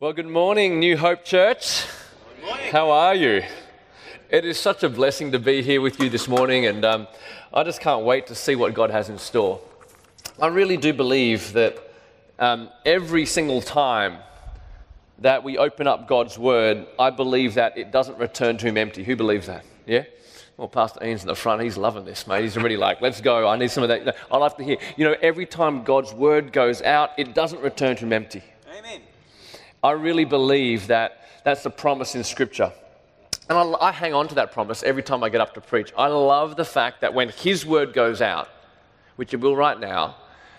Well, good morning, New Hope Church. How are you? It is such a blessing to be here with you this morning, and um, I just can't wait to see what God has in store. I really do believe that um, every single time that we open up God's Word, I believe that it doesn't return to Him empty. Who believes that? Yeah? Well, Pastor Ian's in the front. He's loving this, mate. He's already like, let's go. I need some of that. I love to hear. You know, every time God's Word goes out, it doesn't return to Him empty. Amen. I really believe that that's the promise in Scripture. And I, I, hang on to that promise every time I get up to preach. I love the fact that when His word goes out, which it will right now,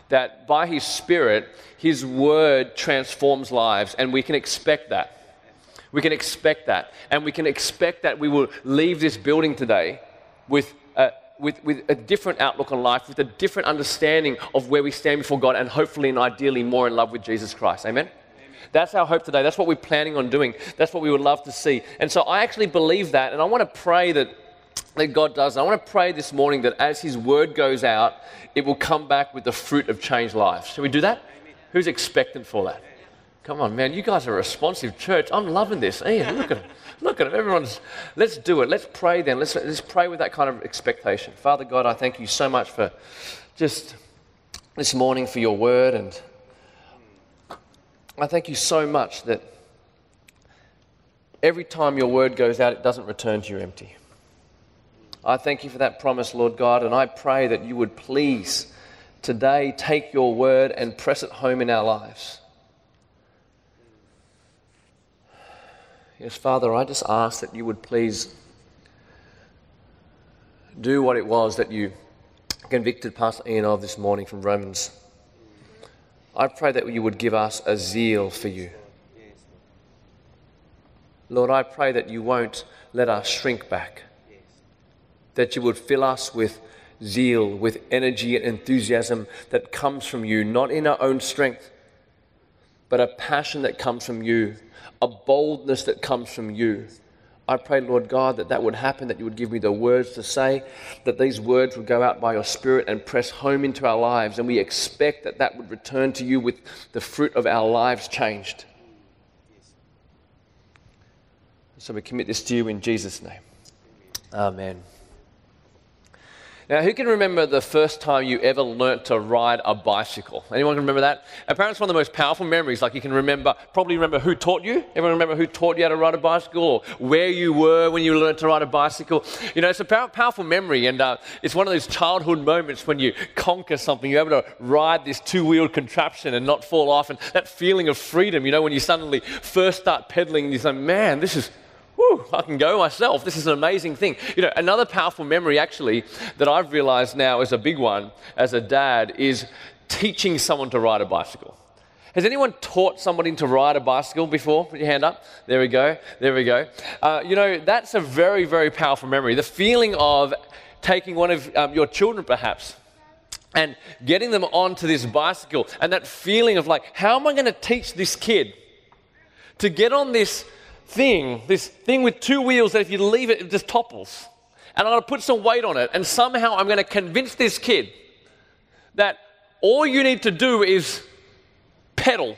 that by His Spirit, His word transforms lives, and we can expect that. We can expect that. And we can expect that we will leave this building today with a, with, with a different outlook on life, with a different understanding of where we stand before God, and hopefully and ideally more in love with Jesus Christ. Amen? That's our hope today. That's what we're planning on doing. That's what we would love to see. And so I actually believe that, and I want to pray that, that God does. I want to pray this morning that as His word goes out, it will come back with the fruit of changed lives. Shall we do that? Who's expectant for that? Come on, man. You guys are a responsive church. I'm loving this. Ian, look at it. Look at it. Everyone's, let's do it. Let's pray then. Let's, let's pray with that kind of expectation. Father God, I thank you so much for just this morning for your word and I thank you so much that every time your word goes out, it doesn't return to you empty. I thank you for that promise, Lord God, and I pray that you would please today take your word and press it home in our lives. Yes, Father, I just ask that you would please do what it was that you convicted Pastor Ian of this morning from Romans I pray that you would give us a zeal for you. Lord, I pray that you won't let us shrink back, that you would fill us with zeal, with energy and enthusiasm that comes from you, not in our own strength, but a passion that comes from you, a boldness that comes from you I pray, Lord God, that that would happen, that you would give me the words to say, that these words would go out by your Spirit and press home into our lives. And we expect that that would return to you with the fruit of our lives changed. So we commit this to you in Jesus' name. Amen. Now, who can remember the first time you ever learnt to ride a bicycle? Anyone can remember that? Apparently, it's one of the most powerful memories. Like you can remember, probably remember who taught you. Everyone remember who taught you how to ride a bicycle or where you were when you learned to ride a bicycle? You know, it's a powerful memory, and uh, it's one of those childhood moments when you conquer something. You're able to ride this two-wheeled contraption and not fall off, and that feeling of freedom. You know, when you suddenly first start pedaling, and you say, "Man, this is." Whew, I can go myself. This is an amazing thing. You know, another powerful memory actually that I've realized now is a big one as a dad is teaching someone to ride a bicycle. Has anyone taught somebody to ride a bicycle before? Put your hand up. There we go. There we go. Uh, you know, that's a very, very powerful memory. The feeling of taking one of um, your children, perhaps, and getting them onto this bicycle, and that feeling of like, how am I going to teach this kid to get on this thing, this thing with two wheels that if you leave it, it just topples. And I'm going to put some weight on it. And somehow I'm going to convince this kid that all you need to do is pedal.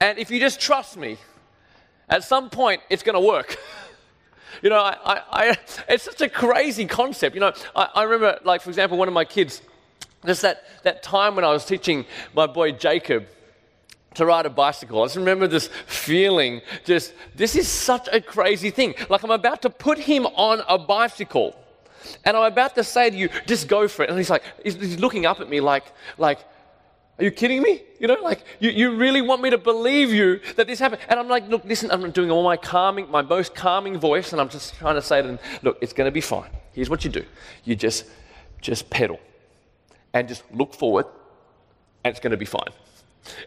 And if you just trust me, at some point it's going to work. you know, I, I, I, it's such a crazy concept. You know, I, I remember, like, for example, one of my kids, just that, that time when I was teaching my boy Jacob to ride a bicycle. I just remember this feeling just, this is such a crazy thing. Like I'm about to put him on a bicycle. And I'm about to say to you, just go for it. And he's like, he's, looking up at me like, like, are you kidding me? You know, like, you, you really want me to believe you that this happened? And I'm like, look, listen, I'm doing all my calming, my most calming voice, and I'm just trying to say to him, look, it's going to be fine. Here's what you do. You just, just pedal and just look forward, and it's going to be fine.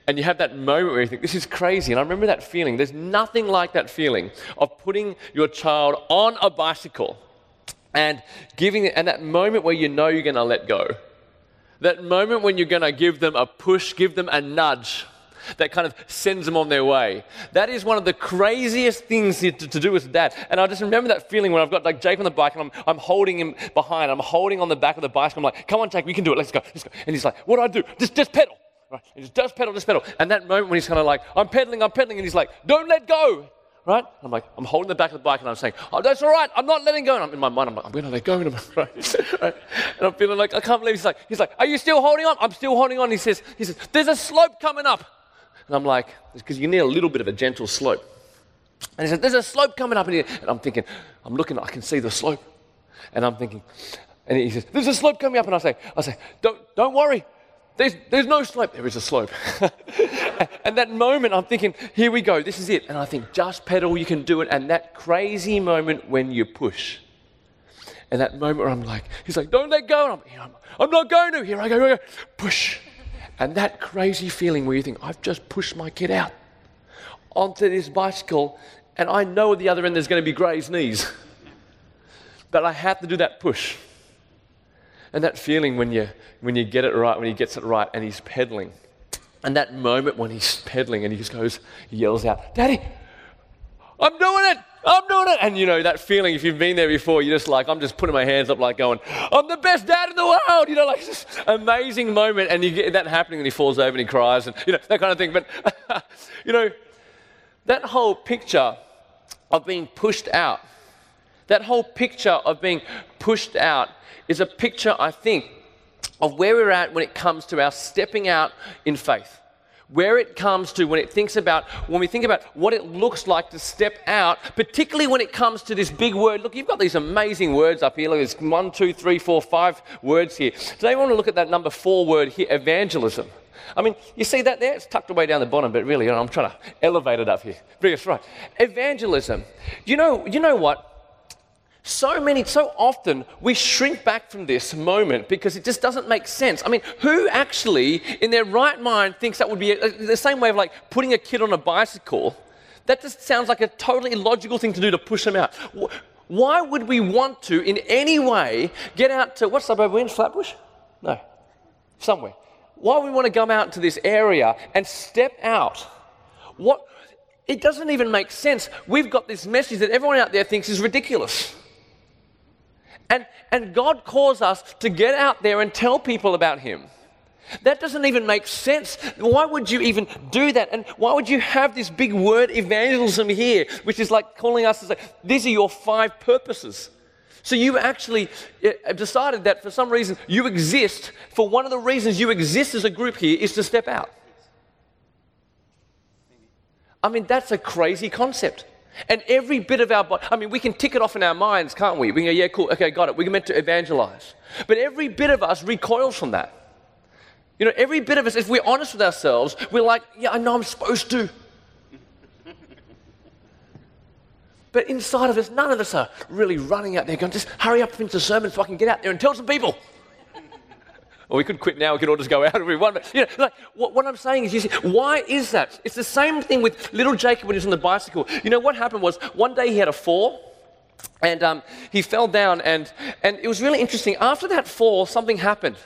And you have that moment where you think, this is crazy. And I remember that feeling. There's nothing like that feeling of putting your child on a bicycle and giving it, and that moment where you know you're going to let go. That moment when you're going to give them a push, give them a nudge that kind of sends them on their way. That is one of the craziest things to, to, do a dad. And I just remember that feeling when I've got like Jake on the bike and I'm, I'm holding him behind. I'm holding on the back of the bicycle. I'm like, come on, Jake, we can do it. Let's go. Let's go. And he's like, what do I do? Just, just pedal Right? He just, just pedal, just pedal. And that moment when he's kind of like, I'm pedaling, I'm pedaling, and he's like, don't let go. Right? I'm like, I'm holding the back of the bike and I'm saying, oh, that's all right, I'm not letting go. And I'm in my mind, I'm like, I'm going to let go. Right? right? And I'm feeling like, I can't believe he's like, he's like, are you still holding on? I'm still holding on. He says, he says, there's a slope coming up. And I'm like, because you need a little bit of a gentle slope. And he said, There's a slope coming up. And I'm thinking, I'm looking, I can see the slope. And I'm thinking, and he says, There's a slope coming up. And I say, I say, Don't, don't worry. There's, there's no slope. There is a slope. and that moment, I'm thinking, Here we go. This is it. And I think, Just pedal, you can do it. And that crazy moment when you push. And that moment where I'm like, He's like, Don't let go. And I'm, I'm, I'm not going to. Here I go, here I go. Push. And that crazy feeling where you think, I've just pushed my kid out onto this bicycle, and I know at the other end there's going to be Gray's knees. but I have to do that push. And that feeling when you, when you get it right, when he gets it right, and he's pedaling. And that moment when he's pedaling and he just goes, he yells out, Daddy, I'm doing it! I'm doing it. And you know, that feeling, if you've been there before, you're just like, I'm just putting my hands up, like going, I'm the best dad in the world. You know, like this amazing moment. And you get that happening, and he falls over and he cries, and you know, that kind of thing. But, you know, that whole picture of being pushed out, that whole picture of being pushed out is a picture, I think, of where we're at when it comes to our stepping out in faith. Where it comes to when it thinks about, when we think about what it looks like to step out, particularly when it comes to this big word. Look, you've got these amazing words up here. Look, there's one, two, three, four, five words here. Today, I want to look at that number four word here, evangelism. I mean, you see that there? It's tucked away down the bottom, but really, I'm trying to elevate it up here. Bring us right. Evangelism. You know, you know what? So many, so often we shrink back from this moment because it just doesn't make sense. I mean, who actually, in their right mind, thinks that would be a, the same way of like putting a kid on a bicycle? That just sounds like a totally illogical thing to do to push them out. Why would we want to, in any way, get out to what suburb we're in? Flatbush? No, somewhere why would we want to come out to this area and step out. What it doesn't even make sense. We've got this message that everyone out there thinks is ridiculous. And, and God calls us to get out there and tell people about Him. That doesn't even make sense. Why would you even do that? And why would you have this big word evangelism here, which is like calling us to say, these are your five purposes? So you actually uh, decided that for some reason you exist, for one of the reasons you exist as a group here is to step out. I mean, that's a crazy concept. And every bit of our body, I mean, we can tick it off in our minds, can't we? We can go, yeah, cool, okay, got it. We're meant to evangelize. But every bit of us recoils from that. You know, every bit of us, if we're honest with ourselves, we're like, yeah, I know I'm supposed to. But inside of us, none of us are really running out there going, just hurry up into the sermon so I can get out there and tell some people. Or we could quit now, we could all just go out if we want. But, you know, like, what, what I'm saying is, you see, why is that? It's the same thing with little Jacob when he was on the bicycle. You know, what happened was one day he had a fall. And um, he fell down, and, and it was really interesting. After that fall, something happened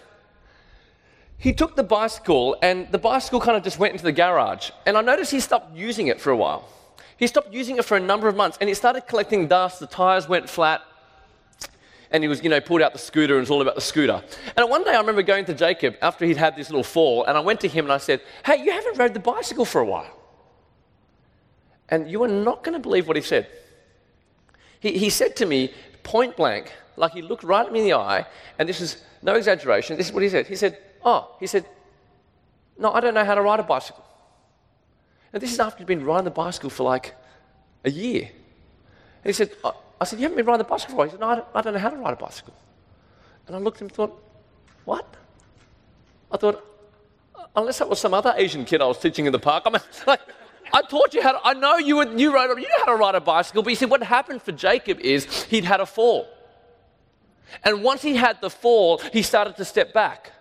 he took the bicycle and the bicycle kind of just went into the garage. And I noticed he stopped using it for a while. He stopped using it for a number of months and it started collecting dust. The tires went flat. And he was, you know, pulled out the scooter and was all about the scooter. And one day I remember going to Jacob after he'd had this little fall and I went to him and I said, Hey, you haven't rode the bicycle for a while. And you are not going to believe what he said. He, he said to me, point blank, like he looked right at me in the eye, and this is no exaggeration, this is what he said. He said, Oh, he said, No, I don't know how to ride a bicycle. And this is after he'd been riding the bicycle for like a year. And he said, I, I said, You haven't been riding the bicycle? He said, No, I don't, I don't know how to ride a bicycle. And I looked at him and thought, What? I thought, unless that was some other Asian kid I was teaching in the park. I mean, like, I taught you how to, I know you, were, you, rode, you know how to ride a bicycle, but you see, what happened for Jacob is he'd had a fall. And once he had the fall, he started to step back.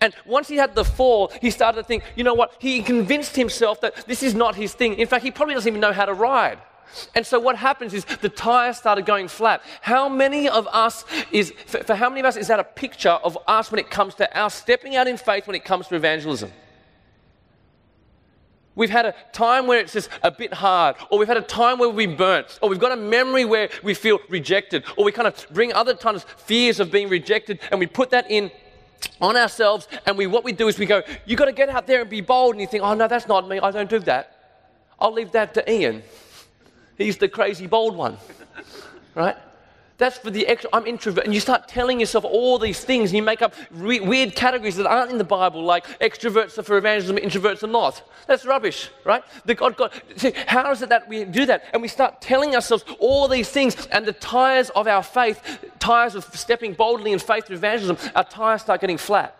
And once he had the fall, he started to think, you know what? He convinced himself that this is not his thing. In fact, he probably doesn't even know how to ride. And so what happens is the tire started going flat. How many of us is, for, for how many of us is that a picture of us when it comes to our stepping out in faith when it comes to evangelism? We've had a time where it's just a bit hard, or we've had a time where we've burnt, or we've got a memory where we feel rejected, or we kind of bring other times fears of being rejected and we put that in on ourselves, and we, what we do is we go, you got to get out there and be bold. And you think, oh, no, that's not me. I don't do that. I'll leave that to Ian. He's the crazy bold one, right? That's for the extra. I'm introvert. And you start telling yourself all these things, and you make up re- weird categories that aren't in the Bible, like extroverts are for evangelism, introverts are not. That's rubbish, right? The God, God. See, how is it that we do that? And we start telling ourselves all these things, and the tires of our faith, tires of stepping boldly in faith to evangelism, our tires start getting flat.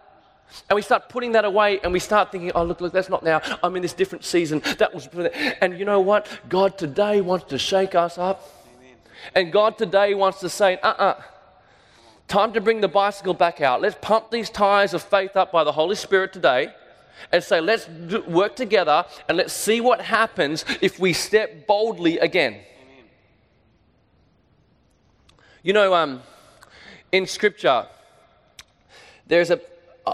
And we start putting that away and we start thinking, oh, look, look, that's not now. I'm in this different season. That was. And you know what? God today wants to shake us up. And God today wants to say, uh uh-uh. uh time to bring the bicycle back out. Let's pump these tires of faith up by the Holy Spirit today and say, let's do, work together and let's see what happens if we step boldly again. Amen. You know, um, in Scripture, there's a,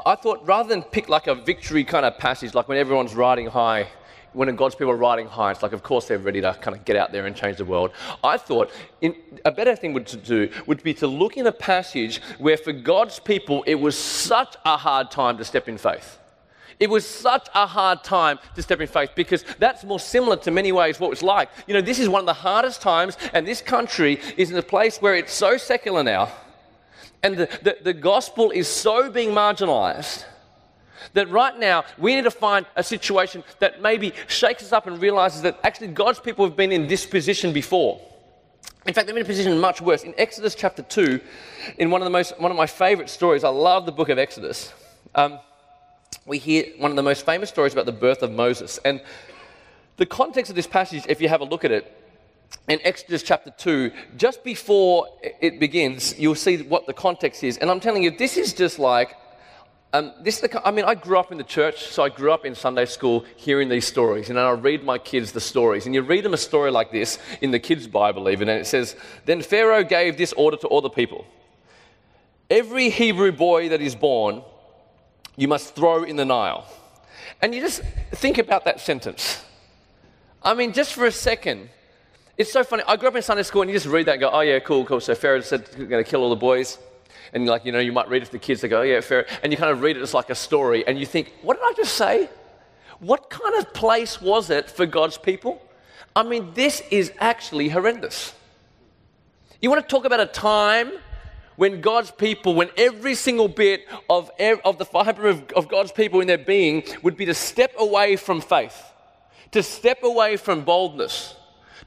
I thought rather than pick like a victory kind of passage, like when everyone's riding high when God's people are riding high, it's like, of course, they're ready to kind of get out there and change the world. I thought in, a better thing would to do would be to look in a passage where, for God's people, it was such a hard time to step in faith. It was such a hard time to step in faith because that's more similar to many ways what it's like. You know, this is one of the hardest times, and this country is in a place where it's so secular now, and the, the, the gospel is so being marginalized that right now we need to find a situation that maybe shakes us up and realizes that actually God's people have been in this position before. In fact, they've been in a position much worse. In Exodus chapter 2, in one of, the most, one of my favorite stories, I love the book of Exodus, um, we hear one of the most famous stories about the birth of Moses. And the context of this passage, if you have a look at it, in Exodus chapter 2, just before it begins, you'll see what the context is. And I'm telling you, this is just like um, this the, I mean, I grew up in the church, so I grew up in Sunday school hearing these stories. And I read my kids the stories. And you read them a story like this in the kids' Bible, even, and it says, Then Pharaoh gave this order to all the people Every Hebrew boy that is born, you must throw in the Nile. And you just think about that sentence. I mean, just for a second, it's so funny. I grew up in Sunday school, and you just read that and go, Oh, yeah, cool, cool. So Pharaoh said, We're going to kill all the boys and like, you know, you might read it to the kids, they go, oh, yeah, fair. And you kind of read it as like a story, and you think, what did I just say? What kind of place was it for God's people? I mean, this is actually horrendous. You want to talk about a time when God's people, when every single bit of, of the fiber of, of God's people in their being would be to step away from faith, to step away from boldness,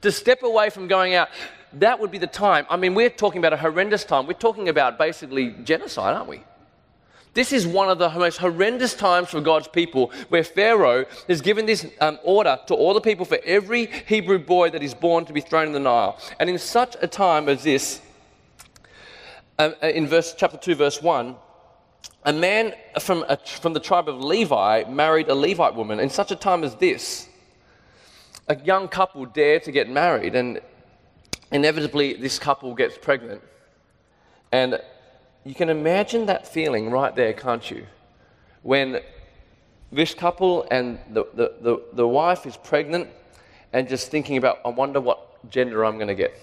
to step away from going out that would be the time. I mean, we're talking about a horrendous time. We're talking about basically genocide, aren't we? This is one of the most horrendous times for God's people where Pharaoh has given this um, order to all the people for every Hebrew boy that is born to be thrown in the Nile. And in such a time as this, um, uh, in verse, chapter 2, verse 1, a man from, a, from the tribe of Levi married a Levite woman. In such a time as this, a young couple dare to get married. And inevitably this couple gets pregnant. And you can imagine that feeling right there, can't you? When this couple and the, the, the, the wife is pregnant and just thinking about, I wonder what gender I'm going to get.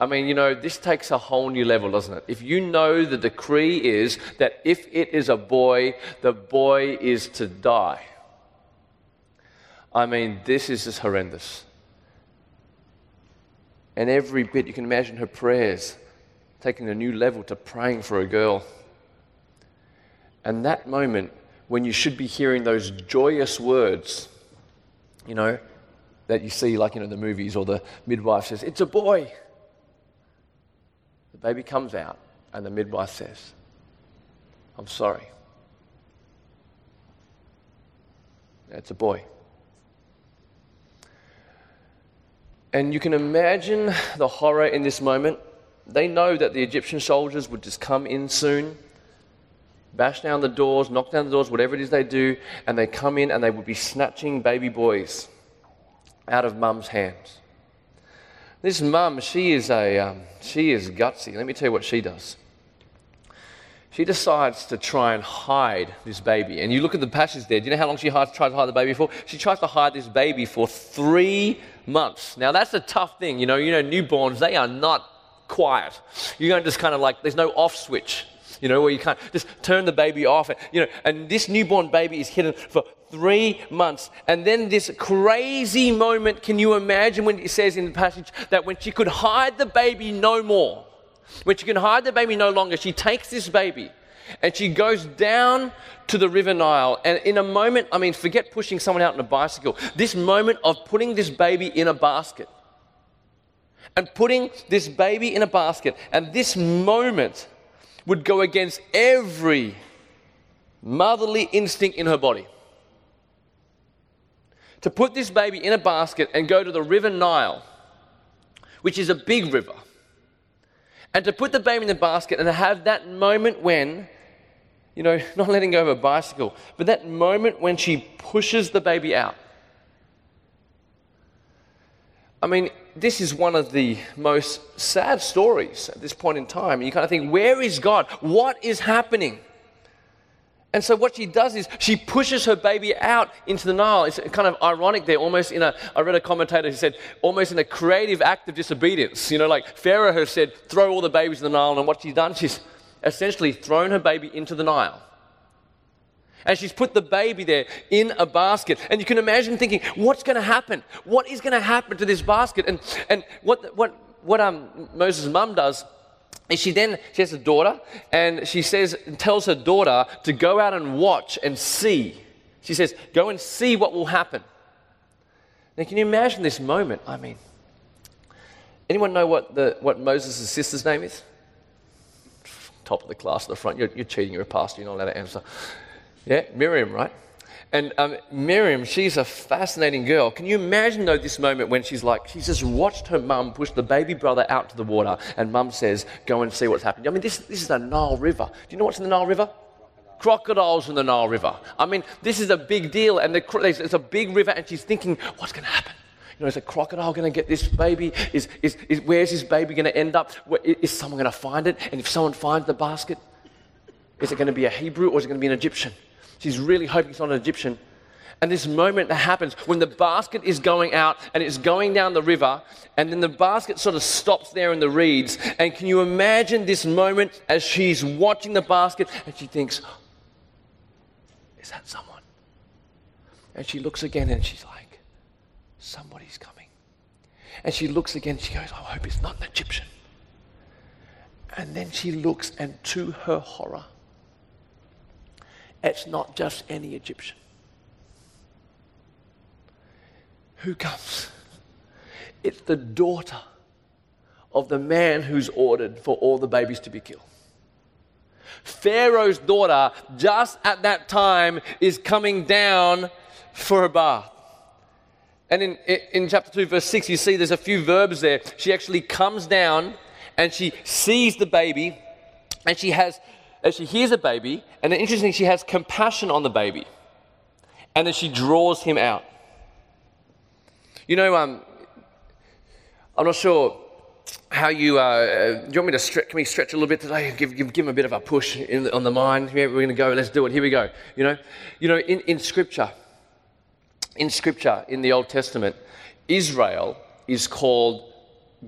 I mean, you know, this takes a whole new level, doesn't it? If you know the decree is that if it is a boy, the boy is to die. I mean, this is just horrendous. And every bit, you can imagine her prayers taking a new level to praying for a girl. And that moment when you should be hearing those joyous words, you know, that you see like, you know, the movies or the midwife says, It's a boy. The baby comes out and the midwife says, I'm sorry. It's a boy. And you can imagine the horror in this moment. They know that the Egyptian soldiers would just come in soon, bash down the doors, knock down the doors, whatever it is they do, and they come in and they would be snatching baby boys out of mum's hands. This mum, she is a, um, she is gutsy. Let me tell you what she does. She decides to try and hide this baby. And you look at the passage there. Do you know how long she tries to hide the baby for? She tries to hide this baby for three months. Now that's a tough thing. You know, you know, newborns, they are not quiet. You don't just kind of like, there's no off switch. you know, where you can't just turn the baby off. And, you know, and this newborn baby is hidden for three months. And then this crazy moment, can you imagine when it says in the passage that when she could hide the baby no more, when she can hide the baby no longer, she takes this baby and she goes down to the River Nile. And in a moment, I mean, forget pushing someone out on a bicycle, this moment of putting this baby in a basket and putting this baby in a basket, and this moment would go against every motherly instinct in her body. To put this baby in a basket and go to the River Nile, which is a big river, and to put the baby in the basket and to have that moment when, you know, not letting go of a bicycle, but that moment when she pushes the baby out. I mean, this is one of the most sad stories at this point in time. You kind of think, where is God? What is happening? And so what she does is she pushes her baby out into the Nile. It's kind of ironic there, almost in a, I read a commentator who said, almost in a creative act of disobedience. You know, like Pharaoh has said, throw all the babies in the Nile. And what she's done, she's essentially thrown her baby into the Nile. And she's put the baby there in a basket. And you can imagine thinking, what's going to happen? What is going to happen to this basket? And, and what, what, what um, Moses' mum does is she then, she has a daughter, and she says, tells her daughter to go out and watch and see. She says, go and see what will happen. Now, can you imagine this moment? I mean, anyone know what, the, what Moses' sister's name is? Top of the class at the front. You're, you're cheating, you're a pastor, you're not allowed to answer. Yeah, Miriam, right? And um, Miriam, she's a fascinating girl. Can you imagine, though, this moment when she's like, she's just watched her mum push the baby brother out to the water, and mum says, Go and see what's happening. I mean, this, this is the Nile River. Do you know what's in the Nile River? Crocodiles in the Nile River. I mean, this is a big deal, and the, it's a big river, and she's thinking, What's going to happen? You know, is a crocodile going to get this baby? Is, is, is, where's this baby going to end up? Is someone going to find it? And if someone finds the basket, is it going to be a Hebrew or is it going to be an Egyptian? She's really hoping it's not an Egyptian. And this moment that happens when the basket is going out and it's going down the river, and then the basket sort of stops there in the reeds. And can you imagine this moment as she's watching the basket and she thinks, Is that someone? And she looks again and she's like, Somebody's coming. And she looks again, she goes, I hope it's not an Egyptian. And then she looks, and to her horror, it's not just any Egyptian. Who comes? It's the daughter of the man who's ordered for all the babies to be killed. Pharaoh's daughter, just at that time, is coming down for a bath. And in, in chapter 2, verse 6, you see there's a few verbs there. She actually comes down and she sees the baby and she has as she hears a baby, and then interestingly, she has compassion on the baby, and then she draws him out. You know, um, I'm not sure how you, uh, uh, do you want me to stretch, can we stretch a little bit today? Give, give, give him a bit of a push the, on the mind. Yeah, we're going to go, let's do it. Here we go. You know, you know in, in Scripture, in Scripture, in the Old Testament, Israel is called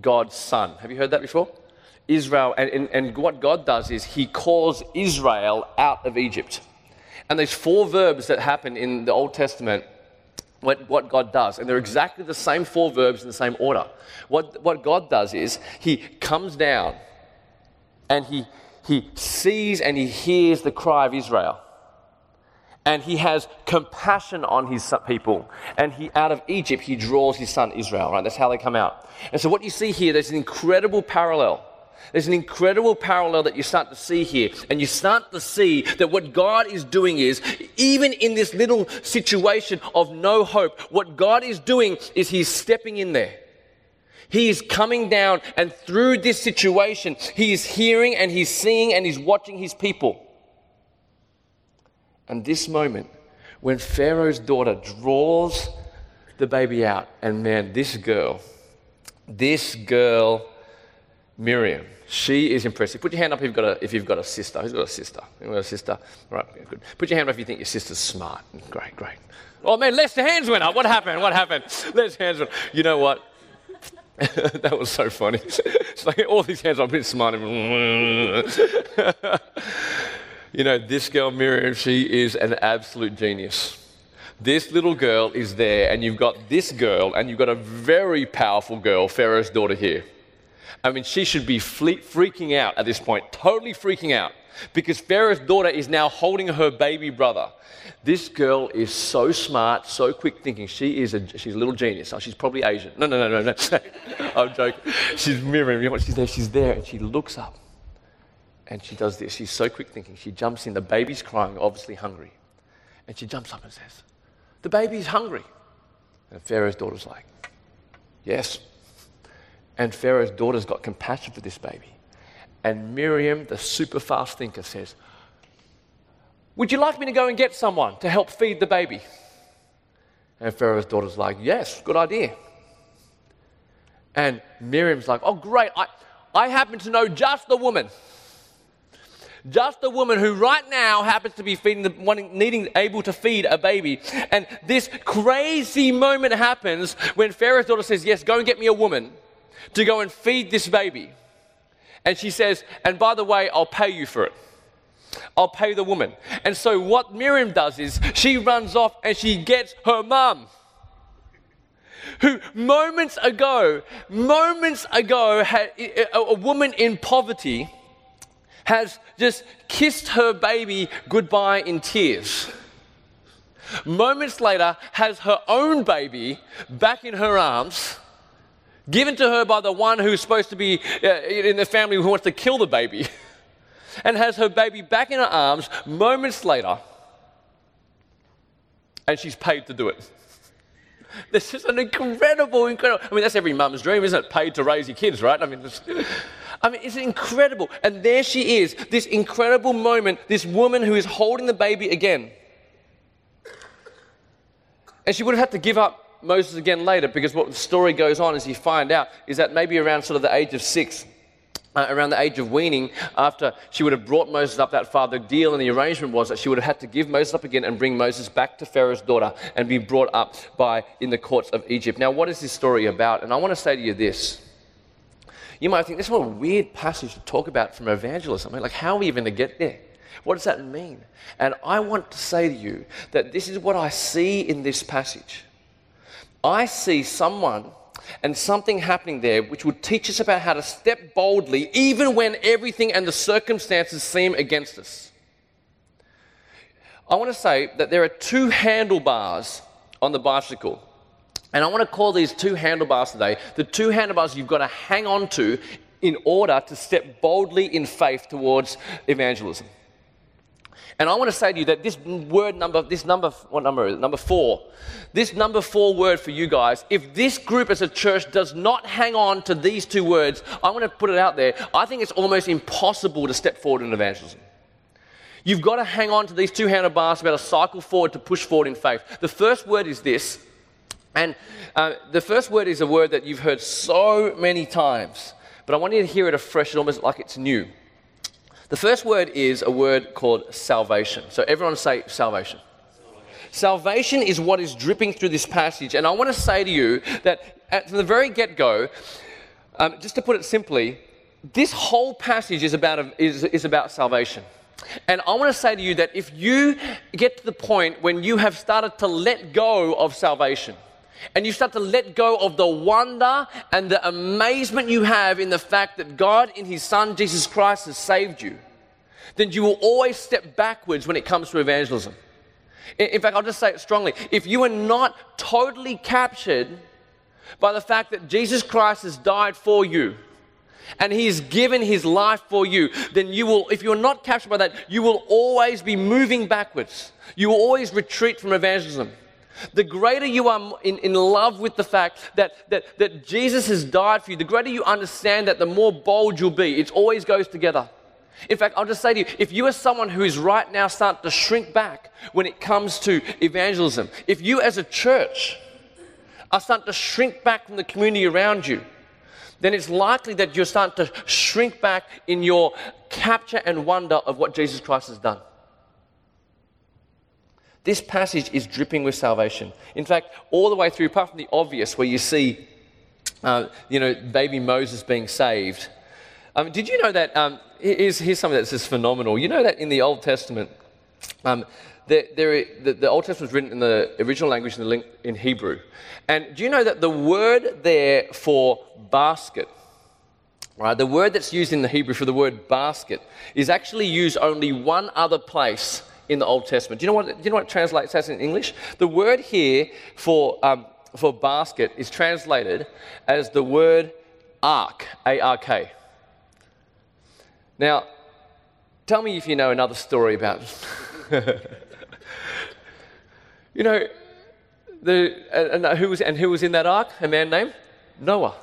God's son. Have you heard that before? Israel, and, and, and what God does is He calls Israel out of Egypt. And there's four verbs that happen in the Old Testament what, what God does. And they're exactly the same four verbs in the same order. What, what God does is He comes down and he, he sees and He hears the cry of Israel. And He has compassion on His people. And He, out of Egypt, He draws His son Israel, right? That's how they come out. And so what you see here, there's an incredible parallel there's an incredible parallel that you start to see here. And you start to see that what God is doing is, even in this little situation of no hope, what God is doing is He's stepping in there. He is coming down, and through this situation, He is hearing and He's seeing and He's watching His people. And this moment, when Pharaoh's daughter draws the baby out, and man, this girl, this girl Miriam. She is impressive. Put your hand up if you've got a, if you've got a sister. Who's got a sister? You've got a sister? Right, good. Put your hand up if you think your sister's smart. Great, great. Oh man, less hands went up. What happened? What happened? Less hands went up. You know what? that was so funny. It's like all these hands, I've been smiling. you know, this girl, Miriam, she is an absolute genius. This little girl is there, and you've got this girl, and you've got a very powerful girl, Pharaoh's daughter, here. I mean, she should be freaking out at this point, totally freaking out, because Pharaoh's daughter is now holding her baby brother. This girl is so smart, so quick thinking. She is a, she's a little genius. Oh, she's probably Asian. No, no, no, no, no. I'm joking. She's Miriam. Know what? She's there. She's there, and she looks up, and she does this. She's so quick thinking. She jumps in. The baby's crying, obviously hungry, and she jumps up and says, "The baby's hungry." And Pharaoh's daughter's like, "Yes." And Pharaoh's daughter's got compassion for this baby. And Miriam, the super fast thinker, says, would you like me to go and get someone to help feed the baby? And Pharaoh's daughter's like, Yes, good idea. And Miriam's like, Oh, great. I, I happen to know just the woman. Just the woman who right now happens to be feeding the wanting, needing, able to feed a baby. And this crazy moment happens when Pharaoh's daughter says, Yes, go and get me a woman to go and feed this baby. And she says, And by the way, I'll pay you for it. I'll pay the woman. And so what Miriam does is she runs off and she gets her mum. Who moments ago, moments ago, had, a woman in poverty has just kissed her baby goodbye in tears. Moments later, has her own baby back in her arms, given to her by the one who's supposed to be uh, in the family who wants to kill the baby. and has her baby back in her arms moments later, and she's paid to do it. This is an incredible, incredible. I mean, that's every mum's dream, isn't it? Paid to raise your kids, right? I mean, it's, I mean, it's incredible. And there she is, this incredible moment, this woman who is holding the baby again. And she would have had to give up Moses again later because what the story goes on as you find out is that maybe around sort of the age of six, uh, around the age of weaning, after she would have brought Moses up that far, the deal and the arrangement was that she would have had to give Moses up again and bring Moses back to Pharaoh's daughter and be brought up by in the courts of Egypt. Now, what is this story about? And I want to say to you this. You might think this is what a weird passage to talk about from evangelism. I mean, like, how are we even to get there? What does that mean? And I want to say to you that this is what I see in this passage. I see someone and something happening there which would teach us about how to step boldly even when everything and the circumstances seem against us. I want to say that there are two handlebars on the bicycle. And I want to call these two handlebars today the two handlebars you've got to hang on to in order to step boldly in faith towards evangelism. And I want to say to you that this word number, this number, what number is it? Number four. This number four word for you guys, if this group as a church does not hang on to these two words, I want to put it out there. I think it's almost impossible to step forward in evangelism. You've got to hang on to these two handlebars about a cycle forward to push forward in faith. The first word is this, and uh, the first word is a word that you've heard so many times, but I want you to hear it afresh, almost like it's new. The first word is a word called salvation. So everyone say salvation. Salvation is what is dripping through this passage. And I want to say to you that at, from the very get go, um, just to put it simply, this whole passage is about, a, is, is about salvation. And I want to say to you that if you get to the point when you have started to let go of salvation, and you start to let go of the wonder and the amazement you have in the fact that God, in His Son Jesus Christ, has saved you, then you will always step backwards when it comes to evangelism. In fact, I'll just say it strongly. If you are not totally captured by the fact that Jesus Christ has died for you, and he has given his life for you, then you will, if you're not captured by that, you will always be moving backwards. You will always retreat from evangelism. The greater you are in, in love with the fact that, that, that Jesus has died for you, the greater you understand that, the more bold you'll be. It always goes together. In fact, I'll just say to you if you are someone who is right now starting to shrink back when it comes to evangelism, if you as a church are starting to shrink back from the community around you, then it's likely that you're starting to shrink back in your capture and wonder of what Jesus Christ has done. This passage is dripping with salvation. In fact, all the way through, apart from the obvious, where you see uh, you know, baby Moses being saved. Um, did you know that? Um, here's, here's something that's just phenomenal. You know that in the Old Testament, um, there, there, the, the, Old Testament was written in the original language in, the, in Hebrew. And do you know that the word there for basket, right, the word that's used in the Hebrew for the word basket, is actually used only one other place in the Old Testament. Do you know what, do you know what translates as in English? The word here for, um, for basket is translated as the word ark, A R K. Now, tell me if you know another story about. you know, the, and, who was, and who was in that ark? A man named Noah.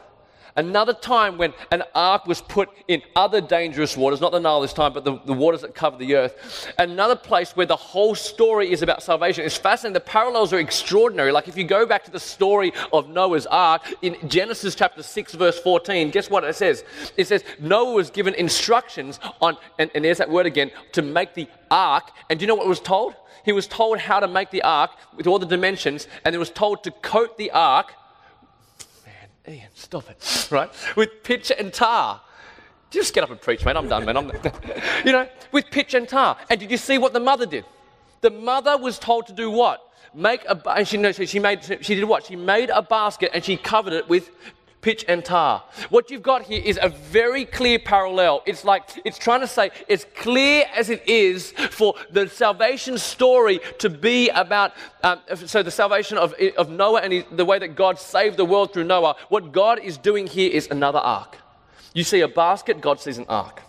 Another time when an ark was put in other dangerous waters, not the Nile this time, but the, the waters that cover the earth. Another place where the whole story is about salvation. It's fascinating. The parallels are extraordinary. Like if you go back to the story of Noah's ark in Genesis chapter 6, verse 14, guess what it says? It says Noah was given instructions on, and, and there's that word again, to make the ark. And do you know what was told? He was told how to make the ark with all the dimensions, and it was told to coat the ark Ian, stop it, right? With pitch and tar. Just get up and preach, man. I'm done, man. I'm you know, with pitch and tar. And did you see what the mother did? The mother was told to do what? Make a, and she, no, she made, she did what? She made a basket and she covered it with pitch and tar. What you've got here is a very clear parallel. It's like it's trying to say, as clear as it is for the salvation story to be about, um, so the salvation of, of Noah and the way that God saved the world through Noah, what God is doing here is another ark. You see a basket, God sees an ark.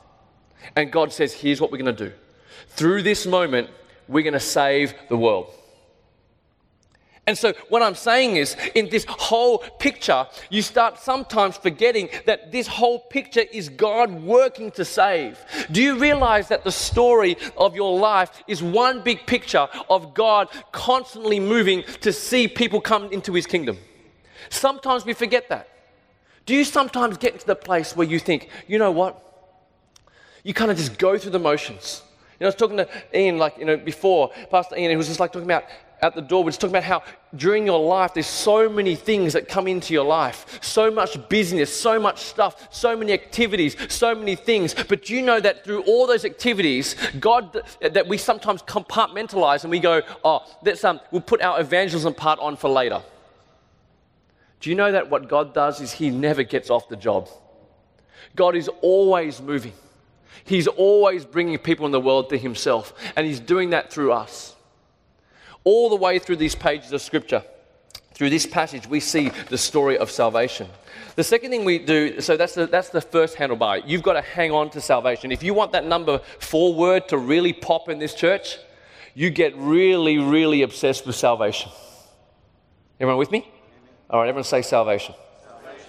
And God says, here's what we're going to do. Through this moment, we're going to save the world. And so, what I'm saying is, in this whole picture, you start sometimes forgetting that this whole picture is God working to save. Do you realize that the story of your life is one big picture of God constantly moving to see people come into his kingdom? Sometimes we forget that. Do you sometimes get to the place where you think, you know what? You kind of just go through the motions. You know, I was talking to Ian, like, you know, before, Pastor Ian, he was just like talking about at the door, we're just talking about how during your life there's so many things that come into your life, so much business, so much stuff, so many activities, so many things. But you know that through all those activities, God, that we sometimes compartmentalize and we go, oh, that's, um, we'll put our evangelism part on for later. Do you know that what God does is He never gets off the job? God is always moving. He's always bringing people in the world to Himself, and He's doing that through us all the way through these pages of Scripture. Through this passage, we see the story of salvation. The second thing we do, so that's the, that's the first handlebar. You've got to hang on to salvation. If you want that number four word to really pop in this church, you get really, really obsessed with salvation. Everyone with me? All right, everyone say salvation.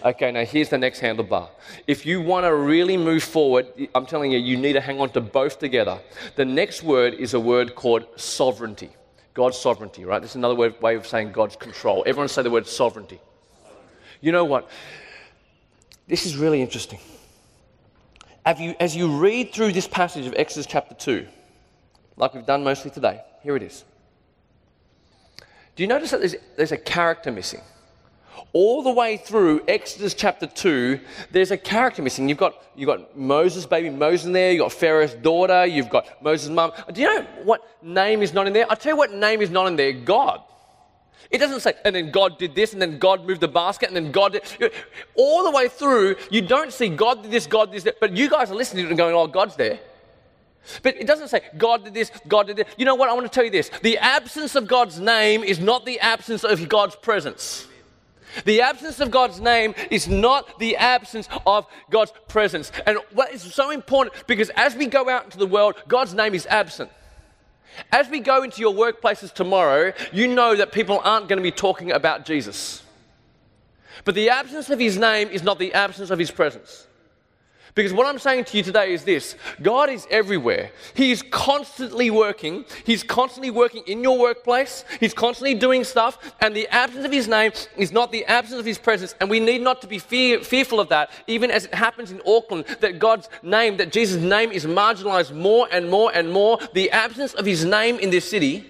Okay, now here's the next handlebar. If you want to really move forward, I'm telling you, you need to hang on to both together. The next word is a word called sovereignty. God's sovereignty, right? This is another way of saying God's control. Everyone say the word sovereignty. You know what? This is really interesting. You, as you read through this passage of Exodus chapter 2, like we've done mostly today, here it is. Do you notice that there's, there's a character missing? All the way through Exodus chapter 2, there's a character missing. You've got, you've got Moses, baby Moses in there. You've got Pharaoh's daughter. You've got Moses' mum. Do you know what name is not in there? I'll tell you what name is not in there God. It doesn't say, and then God did this, and then God moved the basket, and then God did. All the way through, you don't see God did this, God did this, but you guys are listening to it and going, oh, God's there. But it doesn't say God did this, God did this. You know what? I want to tell you this. The absence of God's name is not the absence of God's presence. The absence of God's name is not the absence of God's presence. And what is so important because as we go out into the world, God's name is absent. As we go into your workplaces tomorrow, you know that people aren't going to be talking about Jesus. But the absence of his name is not the absence of his presence. Because what I'm saying to you today is this God is everywhere. He is constantly working. He's constantly working in your workplace. He's constantly doing stuff. And the absence of His name is not the absence of His presence. And we need not to be fear, fearful of that, even as it happens in Auckland, that God's name, that Jesus' name is marginalized more and more and more. The absence of His name in this city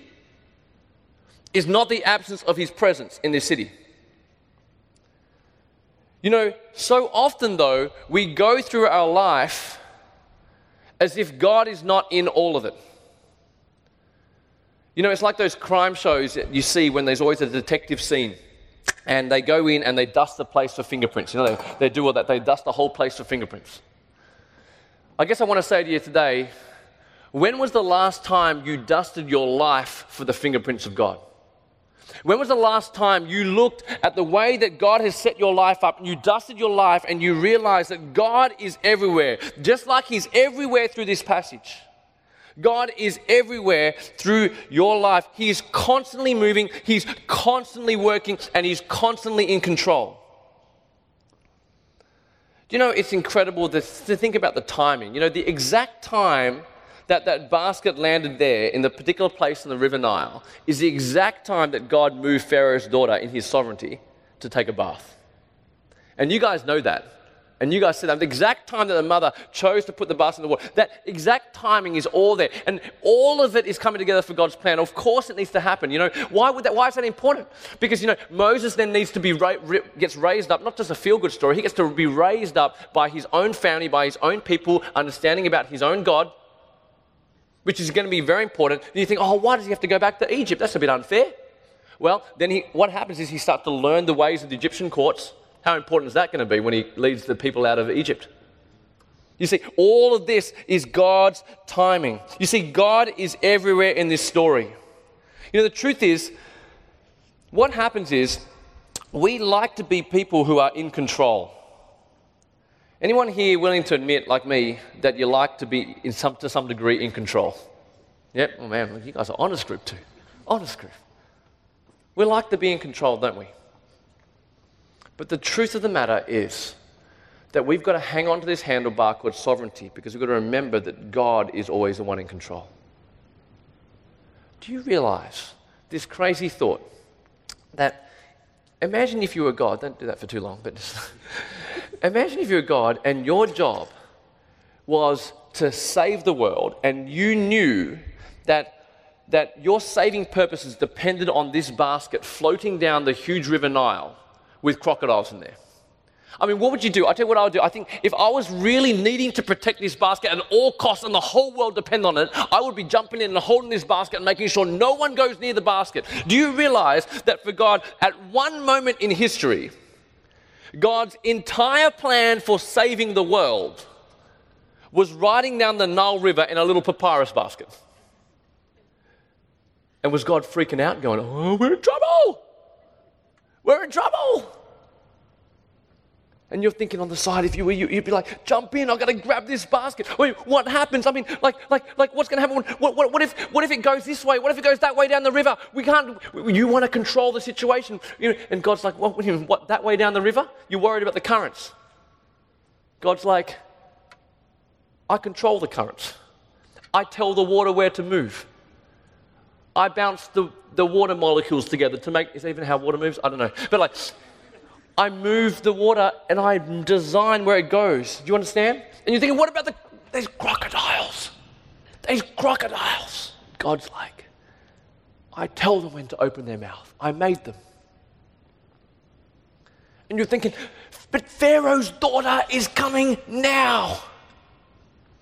is not the absence of His presence in this city. You know, so often though, we go through our life as if God is not in all of it. You know, it's like those crime shows that you see when there's always a detective scene and they go in and they dust the place for fingerprints. You know, they, they do all that, they dust the whole place for fingerprints. I guess I want to say to you today when was the last time you dusted your life for the fingerprints of God? When was the last time you looked at the way that God has set your life up and you dusted your life and you realized that God is everywhere, just like He's everywhere through this passage? God is everywhere through your life. He is constantly moving, He's constantly working, and He's constantly in control. Do you know, it's incredible to, to think about the timing. You know, the exact time that that basket landed there in the particular place in the River Nile is the exact time that God moved Pharaoh's daughter in his sovereignty to take a bath. And you guys know that. And you guys said that the exact time that the mother chose to put the basket in the water, that exact timing is all there. And all of it is coming together for God's plan. Of course, it needs to happen. You know, why would that? Why is that important? Because, you know, Moses then needs to be, ra- gets raised up, not just a feel good story, he gets to be raised up by his own family, by his own people, understanding about his own God, which is going to be very important. And you think, oh, why does he have to go back to Egypt? That's a bit unfair. Well, then he, what happens is he starts to learn the ways of the Egyptian courts. How important is that going to be when he leads the people out of Egypt? You see, all of this is God's timing. You see, God is everywhere in this story. You know, the truth is, what happens is we like to be people who are in control. Anyone here willing to admit, like me, that you like to be in some, to some degree in control? Yep, oh man, you guys are honest group too. Honest group. We like to be in control, don't we? But the truth of the matter is that we've got to hang on to this handlebar called sovereignty because we've got to remember that God is always the one in control. Do you realize this crazy thought that imagine if you were God, don't do that for too long, but just imagine if you're God and your job was to save the world and you knew that that your saving purposes depended on this basket floating down the huge river Nile with crocodiles in there. I mean, what would you do? I tell you what I would do. I think if I was really needing to protect this basket at all costs and the whole world depend on it, I would be jumping in and holding this basket and making sure no one goes near the basket. Do you realize that for God, at one moment in history, God's entire plan for saving the world was riding down the Nile River in a little papyrus basket. And was God freaking out, going, Oh, we're in trouble! We're in trouble! And you're thinking on the side, if you were you, you'd be like, jump in, I've got to grab this basket. Wait, what happens? I mean, like, like, like what's going to happen? What, what, what, if, what if it goes this way? What if it goes that way down the river? We can't, you want to control the situation. You know, and God's like, what, what, that way down the river? You're worried about the currents. God's like, I control the currents. I tell the water where to move. I bounce the, the water molecules together to make, is even how water moves? I don't know. But like, I move the water and I design where it goes. Do you understand? And you're thinking, what about the, these crocodiles? These crocodiles. God's like, I tell them when to open their mouth. I made them. And you're thinking, but Pharaoh's daughter is coming now.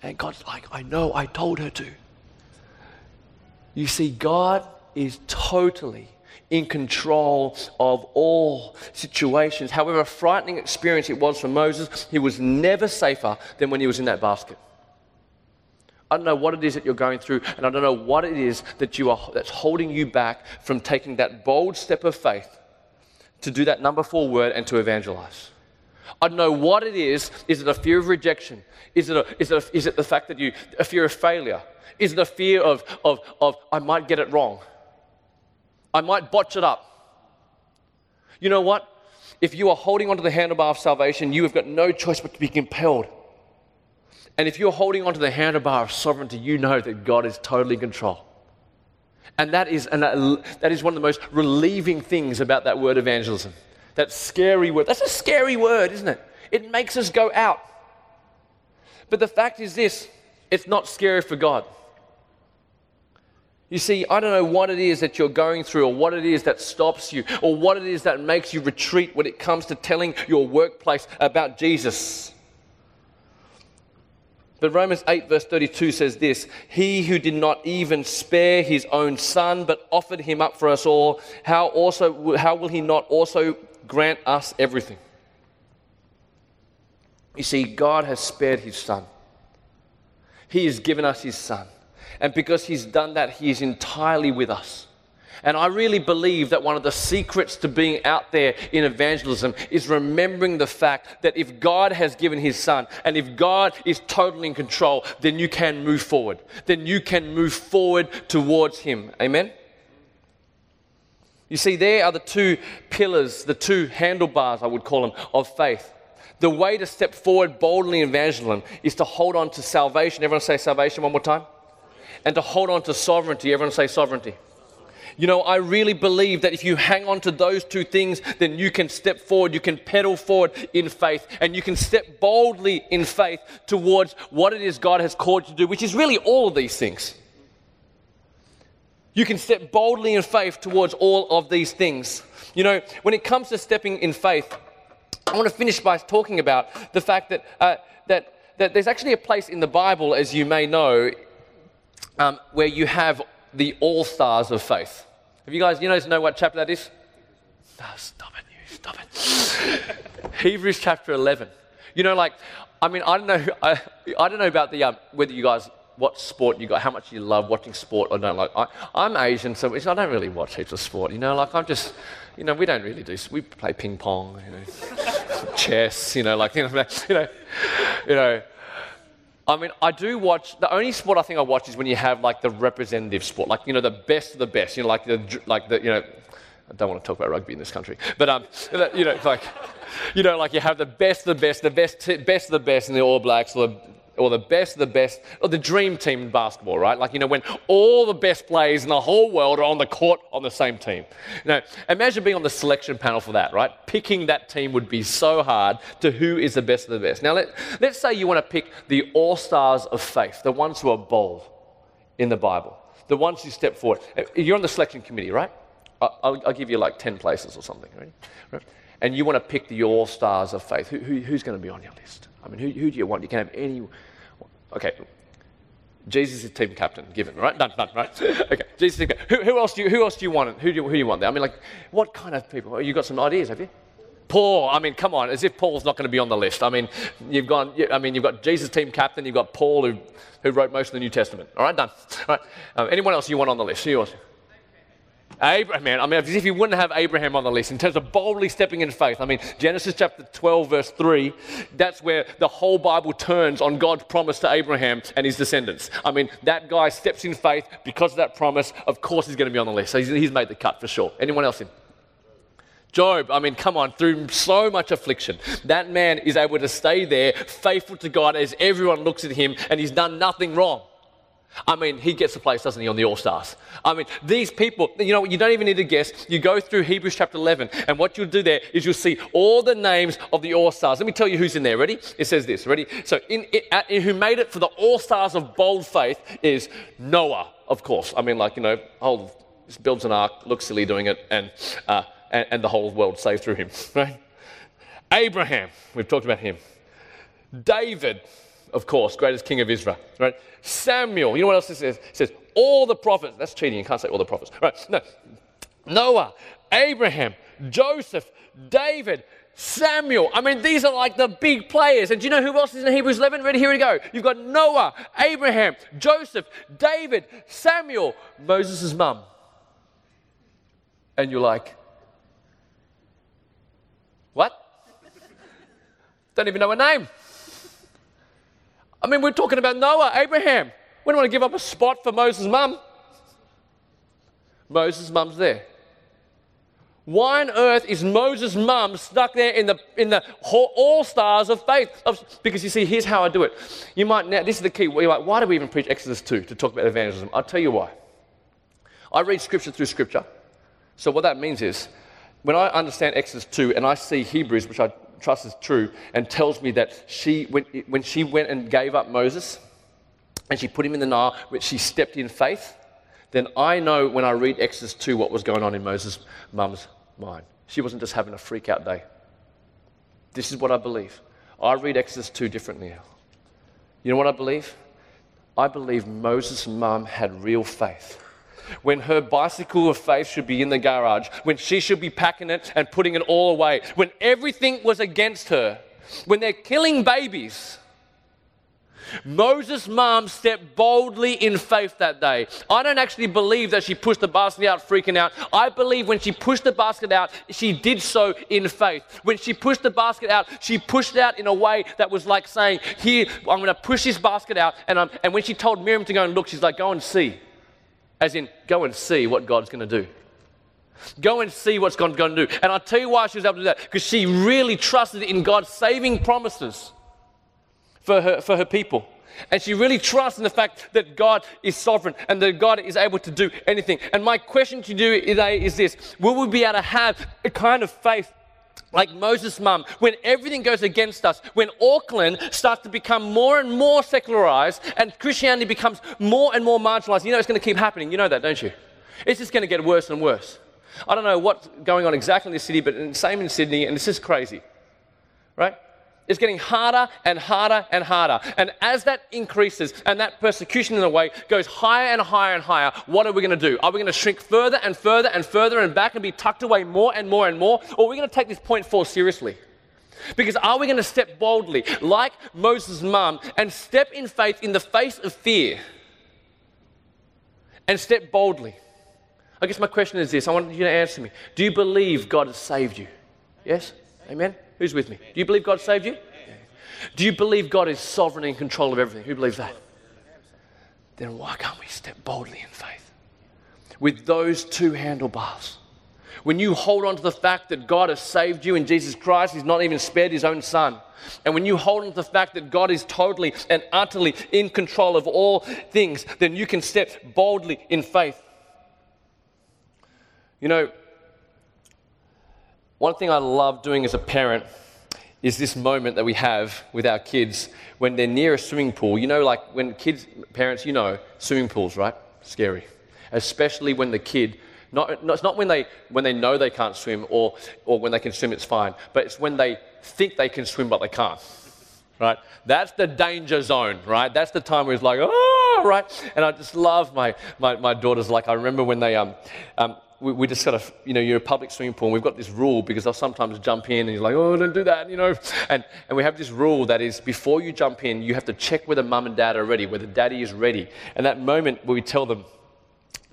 And God's like, I know, I told her to. You see, God is totally in control of all situations. However frightening experience it was for Moses, he was never safer than when he was in that basket. I don't know what it is that you're going through, and I don't know what it is that you are, that's holding you back from taking that bold step of faith to do that number four word and to evangelize. I don't know what it is. Is it a fear of rejection? Is it, a, is, it a, is it the fact that you, a fear of failure? Is it a fear of, of, of I might get it wrong? I might botch it up. You know what? If you are holding onto the handlebar of salvation, you have got no choice but to be compelled. And if you're holding onto the handlebar of sovereignty, you know that God is totally in control. And that is, and that, uh, that is one of the most relieving things about that word evangelism. That scary word. That's a scary word, isn't it? It makes us go out. But the fact is this it's not scary for God. You see, I don't know what it is that you're going through, or what it is that stops you, or what it is that makes you retreat when it comes to telling your workplace about Jesus. But Romans 8, verse 32 says this He who did not even spare his own son, but offered him up for us all, how, also, how will he not also grant us everything? You see, God has spared his son, he has given us his son. And because He's done that, He is entirely with us. And I really believe that one of the secrets to being out there in evangelism is remembering the fact that if God has given His Son and if God is totally in control, then you can move forward. Then you can move forward towards Him. Amen? You see, there are the two pillars, the two handlebars, I would call them, of faith. The way to step forward boldly in evangelism is to hold on to salvation. Everyone say salvation one more time and to hold on to sovereignty. Everyone say sovereignty. You know, I really believe that if you hang on to those two things, then you can step forward, you can pedal forward in faith, and you can step boldly in faith towards what it is God has called you to do, which is really all of these things. You can step boldly in faith towards all of these things. You know, when it comes to stepping in faith, I want to finish by talking about the fact that, uh, that, that there's actually a place in the Bible, as you may know, um, where you have the all stars of faith. Have you guys, you guys know what chapter that is? No, stop it, you, stop it. Hebrews chapter 11. You know, like, I mean, I don't know, I, I don't know about the, um, whether you guys, what sport you got, how much you love watching sport or don't like. I, I'm Asian, so I don't really watch heaps of sport, you know, like I'm just, you know, we don't really do, we play ping pong, you know, chess, you know, like, you know, you know, you know I mean, I do watch. The only sport I think I watch is when you have like the representative sport, like you know the best of the best. You know, like the like the you know. I don't want to talk about rugby in this country, but um, you know, like, you know, like you have the best of the best, the best, best of the best in the All Blacks, or the or the best of the best, or the dream team in basketball, right? Like, you know, when all the best players in the whole world are on the court on the same team. You know, imagine being on the selection panel for that, right? Picking that team would be so hard to who is the best of the best. Now, let, let's say you want to pick the all stars of faith, the ones who are bold in the Bible, the ones who step forward. Uh, you're on the selection committee, right? I'll, I'll give you like 10 places or something, right? And you want to pick the all stars of faith. Who, who, who's going to be on your list? I mean, who, who do you want? You can have any Okay. Jesus is team captain, given, right? Done, done, right? Okay, Jesus is who, who, else do you, who else do you want? Who do you, who do you want there? I mean, like, what kind of people? You got some ideas, have you? Paul, I mean, come on, as if Paul's not going to be on the list. I mean, you've gone, I mean, you've got Jesus team captain, you've got Paul who, who wrote most of the New Testament. All right, done. All right. Um, anyone else you want on the list? Who you Abraham, I mean, as if you wouldn't have Abraham on the list in terms of boldly stepping in faith. I mean, Genesis chapter 12, verse 3, that's where the whole Bible turns on God's promise to Abraham and his descendants. I mean, that guy steps in faith because of that promise. Of course, he's going to be on the list. So he's, he's made the cut for sure. Anyone else in? Job, I mean, come on, through so much affliction, that man is able to stay there, faithful to God as everyone looks at him, and he's done nothing wrong. I mean, he gets a place, doesn't he, on the All Stars? I mean, these people, you know, you don't even need to guess. You go through Hebrews chapter 11, and what you'll do there is you'll see all the names of the All Stars. Let me tell you who's in there. Ready? It says this. Ready? So, in, in, in who made it for the All Stars of bold faith is Noah, of course. I mean, like, you know, builds an ark, looks silly doing it, and, uh, and, and the whole world saved through him, right? Abraham, we've talked about him. David, of course, greatest king of Israel, right? Samuel, you know what else says? It says, all the prophets. That's cheating, you can't say all the prophets, right? No. Noah, Abraham, Joseph, David, Samuel. I mean, these are like the big players. And do you know who else is in Hebrews 11? Ready? Here we go. You've got Noah, Abraham, Joseph, David, Samuel, Moses' mum. And you're like, what? Don't even know her name. I mean, we're talking about Noah, Abraham. We don't want to give up a spot for Moses' mum. Moses' mum's there. Why on earth is Moses' mum stuck there in the, in the all stars of faith? Because you see, here's how I do it. You might now, this is the key. You're like, why do we even preach Exodus 2 to talk about evangelism? I'll tell you why. I read scripture through scripture. So what that means is, when I understand Exodus 2 and I see Hebrews, which I trust is true, and tells me that she, when, when she went and gave up Moses and she put him in the Nile, which she stepped in faith, then I know when I read Exodus 2 what was going on in Moses' mum's mind. She wasn't just having a freak out day. This is what I believe. I read Exodus 2 differently. You know what I believe? I believe Moses' mum had real faith. When her bicycle of faith should be in the garage, when she should be packing it and putting it all away, when everything was against her, when they're killing babies, Moses' mom stepped boldly in faith that day. I don't actually believe that she pushed the basket out freaking out. I believe when she pushed the basket out, she did so in faith. When she pushed the basket out, she pushed it out in a way that was like saying, Here, I'm going to push this basket out. And, I'm, and when she told Miriam to go and look, she's like, Go and see. As in, go and see what God's going to do. Go and see what's God going to do. And I'll tell you why she was able to do that. Because she really trusted in God's saving promises for her, for her people. And she really trusts in the fact that God is sovereign and that God is able to do anything. And my question to you today is this Will we be able to have a kind of faith like Moses' mum, when everything goes against us, when Auckland starts to become more and more secularized and Christianity becomes more and more marginalized, you know it's going to keep happening. You know that, don't you? It's just going to get worse and worse. I don't know what's going on exactly in the city, but same in Sydney, and this is crazy, right? It's getting harder and harder and harder. And as that increases and that persecution in a way goes higher and higher and higher, what are we going to do? Are we going to shrink further and further and further and back and be tucked away more and more and more? Or are we going to take this point four seriously? Because are we going to step boldly, like Moses' mum, and step in faith in the face of fear? And step boldly. I guess my question is this I want you to answer me. Do you believe God has saved you? Yes? Amen? Who's with me? Do you believe God saved you? Do you believe God is sovereign in control of everything? Who believes that? Then why can't we step boldly in faith? With those two handlebars. When you hold on to the fact that God has saved you in Jesus Christ, He's not even spared His own Son. And when you hold on to the fact that God is totally and utterly in control of all things, then you can step boldly in faith. You know, one thing I love doing as a parent is this moment that we have with our kids when they're near a swimming pool. You know, like when kids, parents, you know, swimming pools, right? Scary. Especially when the kid, not, not, it's not when they, when they know they can't swim or, or when they can swim, it's fine, but it's when they think they can swim but they can't. Right? That's the danger zone, right? That's the time where it's like, oh, right? And I just love my, my, my daughters. Like, I remember when they, um, um, we, we, just sort of, you know, you're a public swimming pool, and we've got this rule because they'll sometimes jump in and you're like, oh, don't do that, you know. And, and we have this rule that is before you jump in, you have to check whether mum and dad are ready, whether daddy is ready. And that moment where we tell them,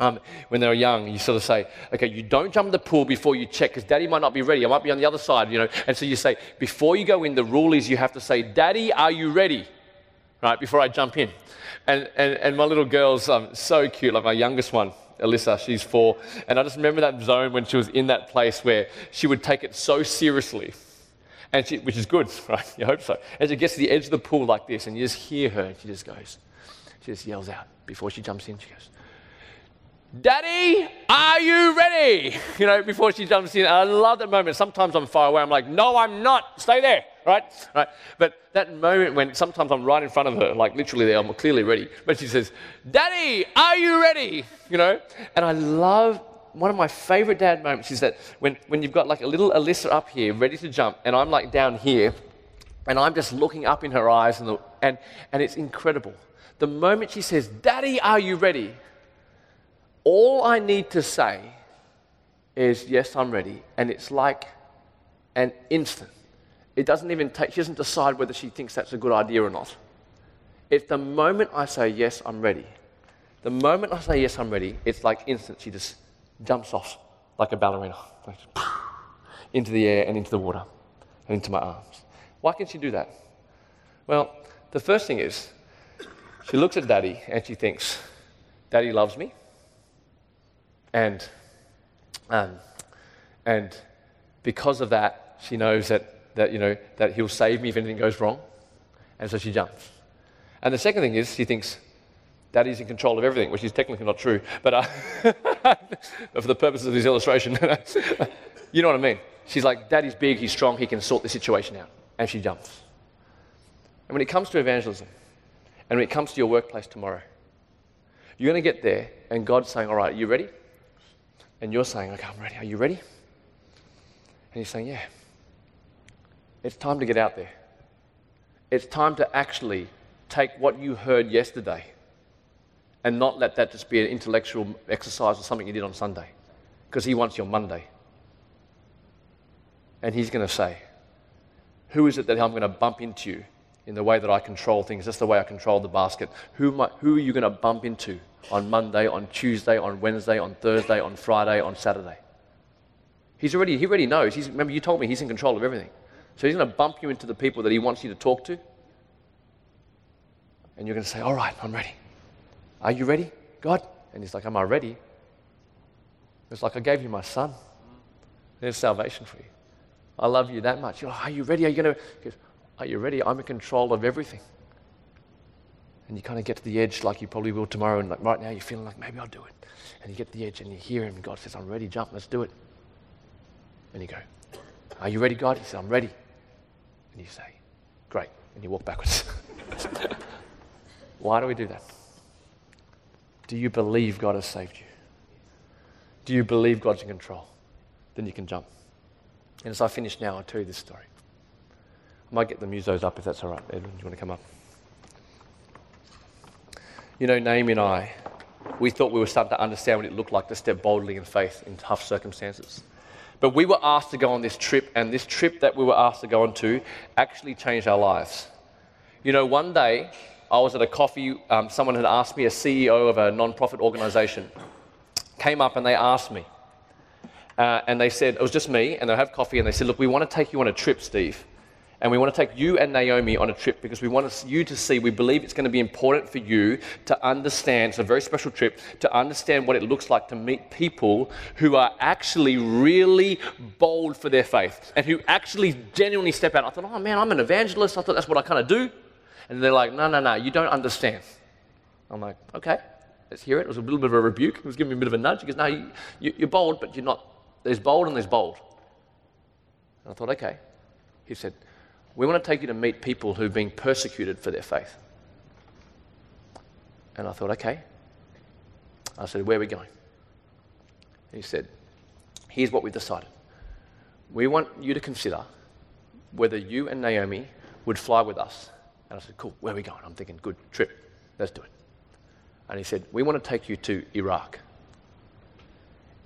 um, when they're young, you sort of say, okay, you don't jump in the pool before you check because daddy might not be ready. I might be on the other side, you know. And so you say, before you go in, the rule is you have to say, daddy, are you ready? Right, before I jump in. And, and, and my little girl's um, so cute, like my youngest one Alyssa, she's four. And I just remember that zone when she was in that place where she would take it so seriously. And she, which is good, right? You hope so. And she gets to the edge of the pool like this, and you just hear her, and she just goes, she just yells out before she jumps in. She goes, Daddy, are you ready? You know, before she jumps in. I love that moment. Sometimes I'm far away. I'm like, no, I'm not. Stay there, right? Right. But that moment when sometimes I'm right in front of her, like literally there, I'm clearly ready. But she says, Daddy, are you ready? You know? And I love one of my favorite dad moments is that when, when you've got like a little Alyssa up here ready to jump, and I'm like down here, and I'm just looking up in her eyes, and, the, and, and it's incredible. The moment she says, Daddy, are you ready? All I need to say is, Yes, I'm ready. And it's like an instant. It doesn't even take, she doesn't decide whether she thinks that's a good idea or not. It's the moment I say, Yes, I'm ready. The moment I say, Yes, I'm ready, it's like instant. She just jumps off like a ballerina like, into the air and into the water and into my arms. Why can she do that? Well, the first thing is, she looks at daddy and she thinks, Daddy loves me. And, um, and because of that, she knows that, that, you know, that he'll save me if anything goes wrong. And so she jumps. And the second thing is, she thinks, Daddy's in control of everything, which is technically not true. But, uh, for the purposes of this illustration, you know what I mean. She's like, Daddy's big, he's strong, he can sort the situation out. And she jumps. And when it comes to evangelism, and when it comes to your workplace tomorrow, You're going to get there, and God's saying, All right, are you ready? And you're saying, Okay, I'm ready. Are you ready? And He's saying, Yeah. It's time to get out there. It's time to actually take what you heard yesterday and not let that just be an intellectual exercise or something you did on Sunday because He wants you on Monday. And He's going to say, Who is it that I'm going to bump into in the way that I control things? That's the way I control the basket. Who, I, who are you going to bump into on Monday, on Tuesday, on Wednesday, on Thursday, on Friday, on Saturday? He's already, he already knows. He's, remember, you told me he's in control of everything. So he's going to bump you into the people that he wants you to talk to. And you're going to say, All right, I'm ready. Are you ready, God? And he's like, Am I ready? It's like, I gave you my son. There's salvation for you. I love you that much. You're like, Are you ready? Are you going to? Are you ready? I'm in control of everything. And you kind of get to the edge like you probably will tomorrow, and like right now you're feeling like maybe I'll do it. And you get to the edge and you hear him, God says, I'm ready, jump, let's do it. And you go, Are you ready, God? He says, I'm ready. And you say, Great. And you walk backwards. Why do we do that? Do you believe God has saved you? Do you believe God's in control? Then you can jump. And as I finish now, I'll tell you this story. I might get the musos up if that's all right. Edwin, do you want to come up? You know, Naomi and I, we thought we were starting to understand what it looked like to step boldly in faith in tough circumstances. But we were asked to go on this trip, and this trip that we were asked to go on to actually changed our lives. You know, one day I was at a coffee, um, someone had asked me, a CEO of a non-profit organization, came up and they asked me, uh, and they said, it was just me, and they'll have coffee, and they said, look, we want to take you on a trip, Steve. And we want to take you and Naomi on a trip because we want you to see, we believe it's going to be important for you to understand, it's a very special trip, to understand what it looks like to meet people who are actually really bold for their faith and who actually genuinely step out. I thought, oh man, I'm an evangelist. I thought that's what I kind of do. And they're like, no, no, no, you don't understand. I'm like, okay, let's hear it. It was a little bit of a rebuke. It was giving me a bit of a nudge. He goes, no, you, you, you're bold, but you're not. There's bold and there's bold. And I thought, okay. He said, we want to take you to meet people who've been persecuted for their faith. And I thought, okay. I said, where are we going? he said, here's what we've decided. We want you to consider whether you and Naomi would fly with us. And I said, cool, where are we going? I'm thinking, good trip. Let's do it. And he said, we want to take you to Iraq.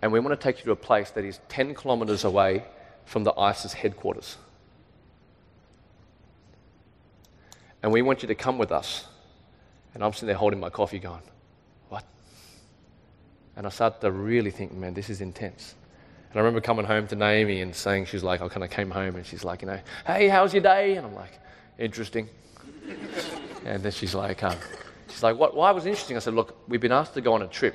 And we want to take you to a place that is 10 kilometers away from the ISIS headquarters. And we want you to come with us. And I'm sitting there holding my coffee going, What? And I started to really think, man, this is intense. And I remember coming home to Naomi and saying, she's like, I kind of came home and she's like, you know, hey, how's your day? And I'm like, interesting. and then she's like, um, she's like, what, why was it interesting? I said, look, we've been asked to go on a trip.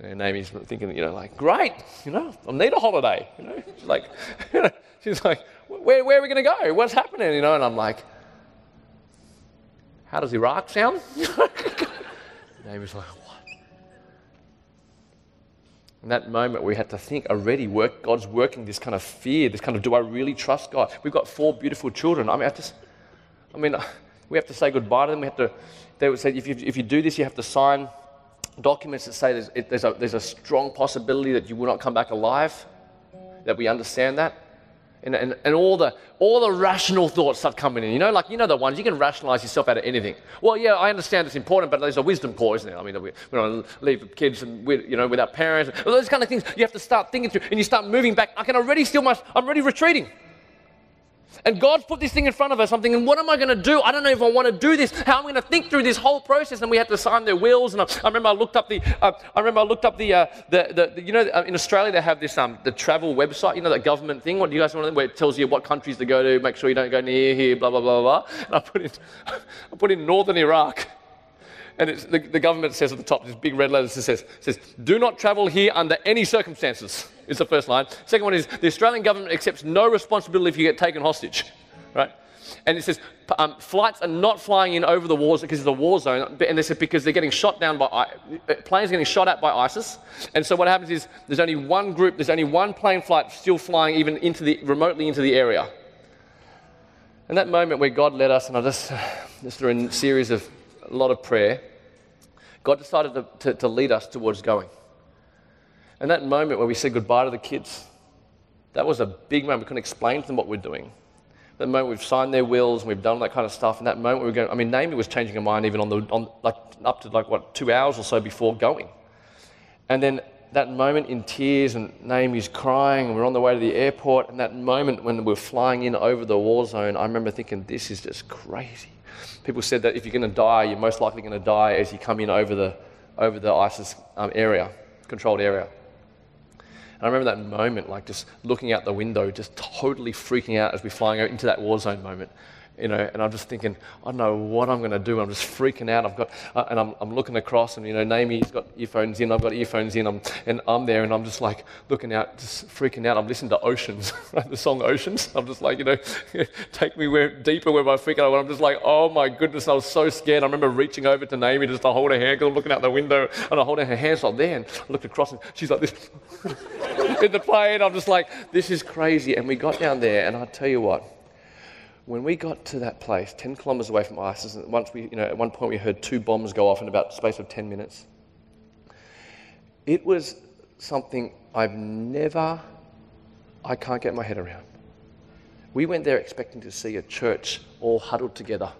And Naomi's thinking, you know, like, great, you know, I need a holiday. You know, she's like, you know, she's like, where, where are we going to go? What's happening? You know, and I'm like, how does Iraq sound? and was like, What? In that moment, we had to think already, work, God's working this kind of fear, this kind of, do I really trust God? We've got four beautiful children. I mean, I just, I mean, we have to say goodbye to them. We have to, they would say, if you, if you do this, you have to sign documents that say there's, there's, a, there's a strong possibility that you will not come back alive, that we understand that and, and, and all, the, all the rational thoughts start coming in. You know, like, you know the ones, you can rationalize yourself out of anything. Well, yeah, I understand it's important, but there's a wisdom core, isn't there? I mean, we, we don't leave kids and, we, you know, without parents. Those kind of things you have to start thinking through, and you start moving back. I can already steal my, I'm already retreating. And God's put this thing in front of us. I'm thinking, what am I going to do? I don't know if I want to do this. How am I going to think through this whole process? And we had to sign their wills. And I, I remember I looked up the, uh, I remember I looked up the, uh, the, the, the, you know, uh, in Australia they have this, um, the travel website. You know, that government thing. What do you guys want? Where it tells you what countries to go to. Make sure you don't go near here. Blah blah blah blah. And I put in, I put in northern Iraq. And the, the, government says at the top, this big red letters says, says, do not travel here under any circumstances, is the first line. Second one is, the Australian government accepts no responsibility if you get taken hostage right? And it says um, flights are not flying in over the wars because it's a war zone, and they said because they're getting shot down by uh, planes getting shot at by ISIS. And so what happens is there's only one group, there's only one plane flight still flying even into the remotely into the area. And that moment where God led us, and I just just through a series of a lot of prayer, God decided to, to, to lead us towards going. And that moment where we said goodbye to the kids, that was a big moment. We couldn't explain to them what we're doing. That moment we've signed their wills and we've done that kind of stuff. And that moment we were going, I mean, Naomi was changing her mind even on the, on, like, up to like, what, two hours or so before going. And then that moment in tears and Naomi's crying and we're on the way to the airport. And that moment when we're flying in over the war zone, I remember thinking, this is just crazy. People said that if you're going to die, you're most likely going to die as you come in over the, over the ISIS um, area, controlled area. And I remember that moment, like just looking out the window, just totally freaking out as we're flying out into that war zone moment you know, and I'm just thinking, I don't know what I'm going to do. I'm just freaking out. I've got, uh, and I'm, I'm looking across, and you know, Naomi's got earphones in. I've got earphones in. I'm, and I'm there, and I'm just like looking out, just freaking out. I'm listening to Oceans, right? The song Oceans. I'm just like, you know, take me where deeper where my freaking out. I'm just like, oh my goodness, I was so scared. I remember reaching over to Naomi just to hold her hand because I'm looking out the window, and I'm holding her hands like there, and I looked across, and she's like this in the plane. I'm just like, this is crazy. And we got down there, and I tell you what when we got to that place, 10 kilometers away from ISIS, and once we, you know, at one point we heard two bombs go off in about the space of 10 minutes. It was something I've never, I can't get my head around. We went there expecting to see a church all huddled together,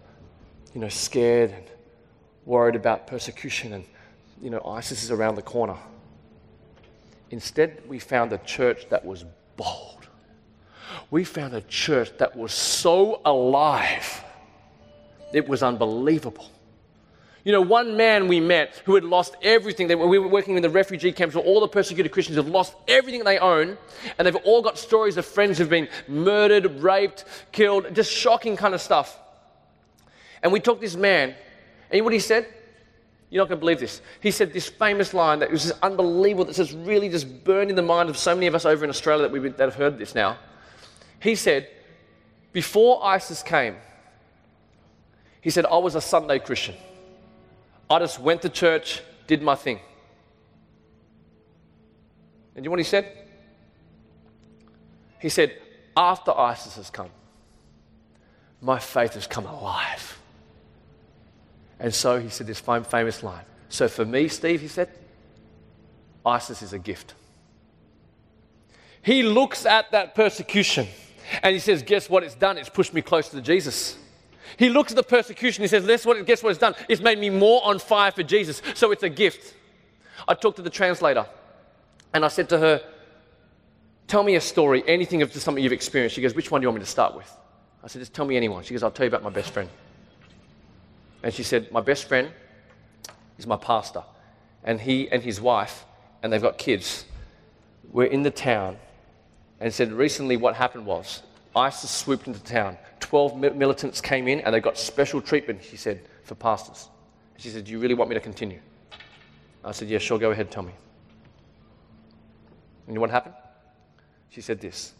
you know, scared and worried about persecution and, you know, ISIS is around the corner. Instead, we found a church that was bold we found a church that was so alive. It was unbelievable. You know, one man we met who had lost everything. They, we were working in the refugee camps where all the persecuted Christians have lost everything they own, and they've all got stories of friends who've been murdered, raped, killed, just shocking kind of stuff. And we took this man, and what he said? You're not going to believe this. He said this famous line that was just unbelievable, that's just really just burned in the mind of so many of us over in Australia that, we've, that have heard this now. He said, before ISIS came, he said, I was a Sunday Christian. I just went to church, did my thing. And you know what he said? He said, after ISIS has come, my faith has come alive. And so he said this famous line. So for me, Steve, he said, ISIS is a gift. He looks at that persecution and he says, Guess what it's done? It's pushed me closer to Jesus. He looks at the persecution. He says, Guess what, guess what it's done? It's made me more on fire for Jesus. So it's a gift. I talked to the translator and I said to her, Tell me a story, anything of something you've experienced. She goes, Which one do you want me to start with? I said, Just tell me anyone. She goes, I'll tell you about my best friend. And she said, My best friend is my pastor. And he and his wife, and they've got kids, were in the town and said recently what happened was ISIS swooped into town. 12 militants came in and they got special treatment, she said, for pastors. She said, Do you really want me to continue? I said, Yeah, sure, go ahead, tell me. And you know what happened? She said this.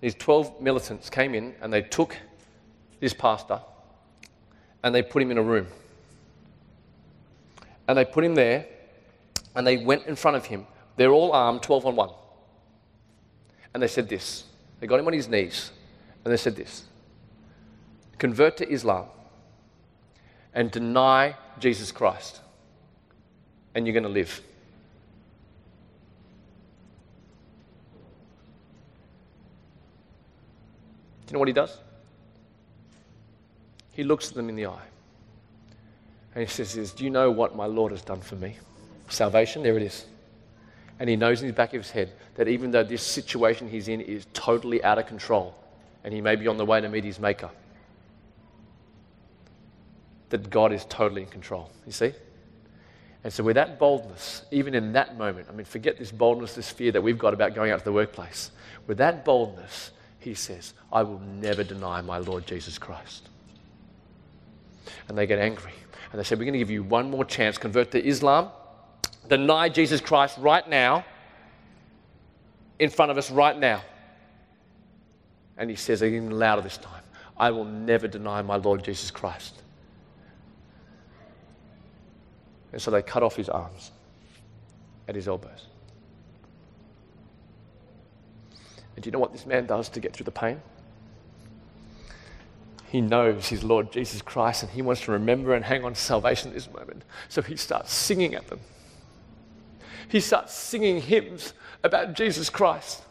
These 12 militants came in and they took this pastor and they put him in a room. And they put him there and they went in front of him. They're all armed, 12 on 1. And they said this. They got him on his knees and they said this Convert to Islam and deny Jesus Christ, and you're going to live. Do you know what he does? He looks them in the eye and he says, Do you know what my Lord has done for me? Salvation, there it is. And he knows in the back of his head that even though this situation he's in is totally out of control and he may be on the way to meet his maker, that God is totally in control. You see? And so, with that boldness, even in that moment, I mean, forget this boldness, this fear that we've got about going out to the workplace. With that boldness, he says, I will never deny my Lord Jesus Christ. And they get angry. And they say, We're going to give you one more chance, convert to Islam deny Jesus Christ right now, in front of us right now. And he says even louder this time I will never deny my Lord Jesus Christ. And so they cut off his arms at his elbows. And do you know what this man does to get through the pain? he knows his Lord Jesus Christ and he wants to remember and hang on to salvation at this moment. So he starts singing at them. He starts singing hymns about Jesus Christ.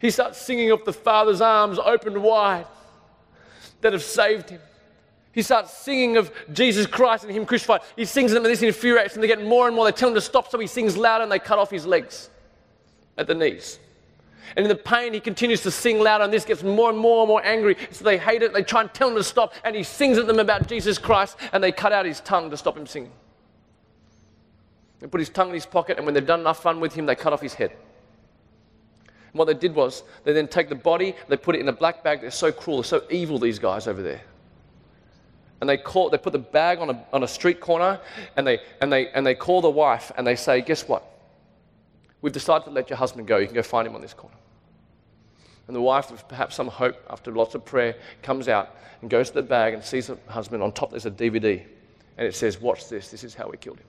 He starts singing of the Father's arms opened wide that have saved him. He starts singing of Jesus Christ and Him crucified. He sings them, and this infuriates them. They get more and more. They tell him to stop, so he sings louder, and they cut off his legs at the knees. And in the pain, he continues to sing louder, and this gets more and more and more angry. So they hate it. They try and tell him to stop, and he sings at them about Jesus Christ, and they cut out his tongue to stop him singing. They put his tongue in his pocket, and when they've done enough fun with him, they cut off his head. And what they did was, they then take the body, they put it in a black bag. They're so cruel, they're so evil, these guys over there. And they call they put the bag on a, on a street corner and they and they and they call the wife and they say guess what? We've decided to let your husband go. You can go find him on this corner. And the wife with perhaps some hope after lots of prayer comes out and goes to the bag and sees her husband. On top there's a dvd and it says watch this. This is how we killed him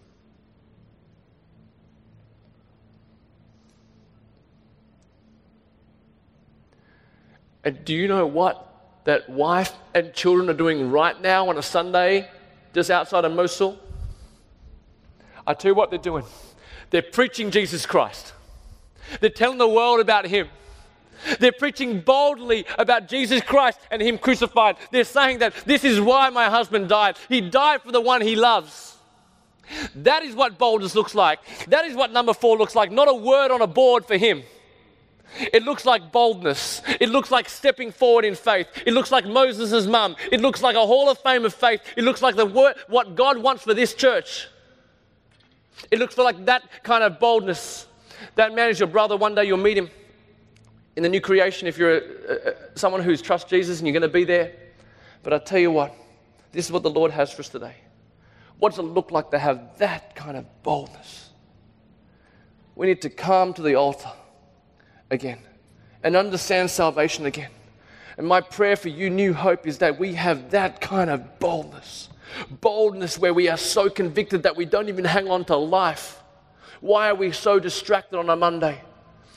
and do you know what that wife and children are doing right now on a Sunday just outside of Mosul? I tell you what they're doing. They're preaching Jesus Christ. They're telling the world about Him. They're preaching boldly about Jesus Christ and Him crucified. They're saying that this is why my husband died. He died for the one he loves. That is what boldness looks like. That is what number four looks like. Not a word on a board for Him. It looks like boldness. It looks like stepping forward in faith. It looks like Moses' mum. It looks like a hall of fame of faith. It looks like the word, what God wants for this church. It looks for like that kind of boldness. That man is your brother. One day you'll meet him in the new creation if you're a, a, someone who's trust Jesus and you're going to be there. But I tell you what, this is what the Lord has for us today. What does it look like to have that kind of boldness? We need to come to the altar again and understand salvation again. And my prayer for you, New Hope, is that we have that kind of boldness. Boldness where we are so convicted that we don't even hang on to life. Why are we so distracted on a Monday?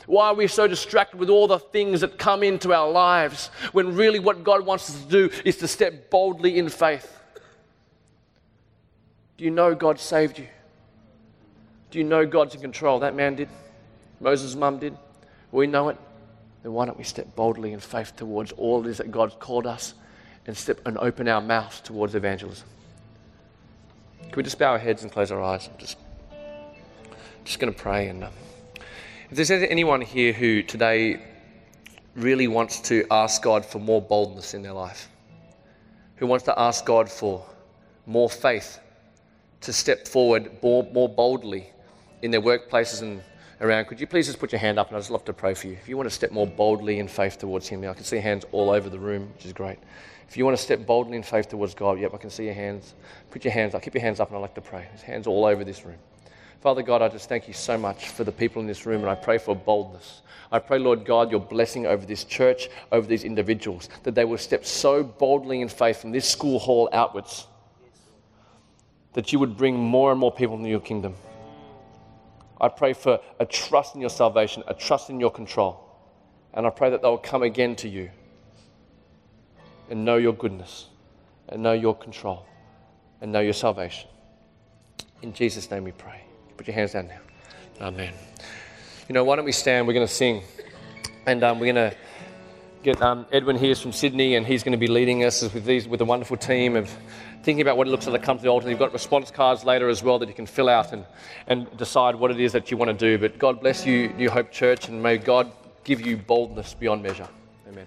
Why are we so distracted with all the things that come into our lives when really what God wants us to do is to step boldly in faith? Do you know God saved you? Do you know God's in control? That man did. Moses' mum did we know it, then why don't we step boldly in faith towards all it is that God's called us and step and open our mouths towards evangelism? Can we just bow our heads and close our eyes? I'm just, just going to pray. And um, if there's anyone here who today really wants to ask God for more boldness in their life, who wants to ask God for more faith to step forward more, more boldly in their workplaces and around, could you please just put your hand up and I'd just love to pray for you. If you want to step more boldly in faith towards Him, I can see hands all over the room, which is great. If you want to step boldly in faith towards God, yep, I can see your hands. Put your hands up, keep your hands up, and I'd like to pray. There's hands all over this room. Father God, I just thank you so much for the people in this room, and I pray for boldness. I pray, Lord God, your blessing over this church, over these individuals, that they will step so boldly in faith from this school hall outwards, that you would bring more and more people into your kingdom. I pray for a trust in your salvation, a trust in your control. And I pray that they'll come again to you and know your goodness and know your control and know your salvation. In Jesus' name we pray. Put your hands down now. Amen. You know, why don't we stand? We're going to sing. And um, we're going to get um, Edwin here from Sydney, and he's going to be leading us with, these, with a wonderful team of thinking about what it looks like to come to the altar. You've got response cards later as well that you can fill out and, and decide what it is that you want to do. But God bless you, New Hope Church, and may God give you boldness beyond measure. Amen.